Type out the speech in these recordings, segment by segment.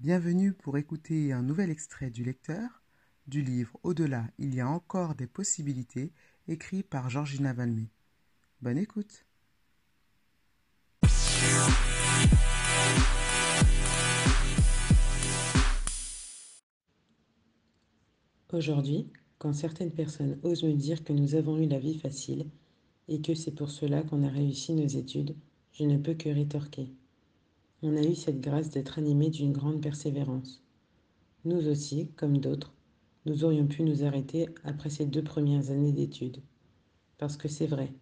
Bienvenue pour écouter un nouvel extrait du lecteur du livre Au-delà, il y a encore des possibilités, écrit par Georgina Valmé. Bonne écoute. Aujourd'hui, quand certaines personnes osent me dire que nous avons eu la vie facile et que c'est pour cela qu'on a réussi nos études, je ne peux que rétorquer. On a eu cette grâce d'être animés d'une grande persévérance. Nous aussi, comme d'autres, nous aurions pu nous arrêter après ces deux premières années d'études. Parce que c'est vrai,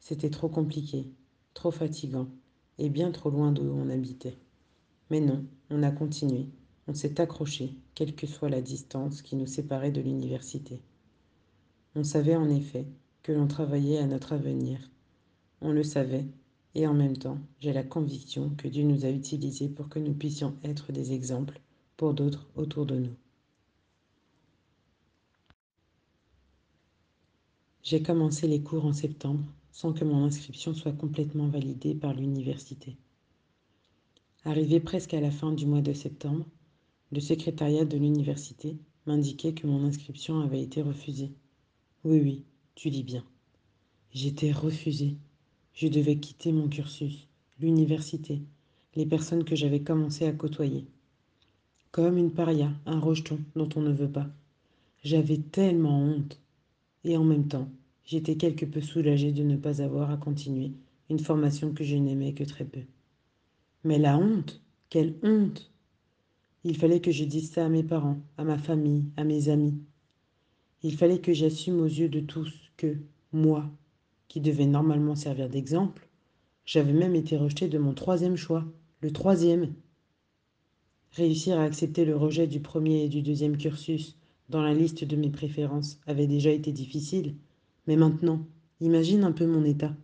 c'était trop compliqué, trop fatigant et bien trop loin d'où on habitait. Mais non, on a continué, on s'est accroché, quelle que soit la distance qui nous séparait de l'université. On savait en effet que l'on travaillait à notre avenir. On le savait, et en même temps, j'ai la conviction que Dieu nous a utilisés pour que nous puissions être des exemples pour d'autres autour de nous. J'ai commencé les cours en septembre sans que mon inscription soit complètement validée par l'université. Arrivé presque à la fin du mois de septembre, le secrétariat de l'université m'indiquait que mon inscription avait été refusée. Oui, oui, tu dis bien. J'étais refusée. Je devais quitter mon cursus, l'université, les personnes que j'avais commencé à côtoyer. Comme une paria, un rejeton dont on ne veut pas. J'avais tellement honte. Et en même temps, j'étais quelque peu soulagée de ne pas avoir à continuer une formation que je n'aimais que très peu. Mais la honte, quelle honte il fallait que je dise ça à mes parents, à ma famille, à mes amis. Il fallait que j'assume aux yeux de tous que, moi, qui devais normalement servir d'exemple, j'avais même été rejetée de mon troisième choix, le troisième. Réussir à accepter le rejet du premier et du deuxième cursus dans la liste de mes préférences avait déjà été difficile, mais maintenant, imagine un peu mon état.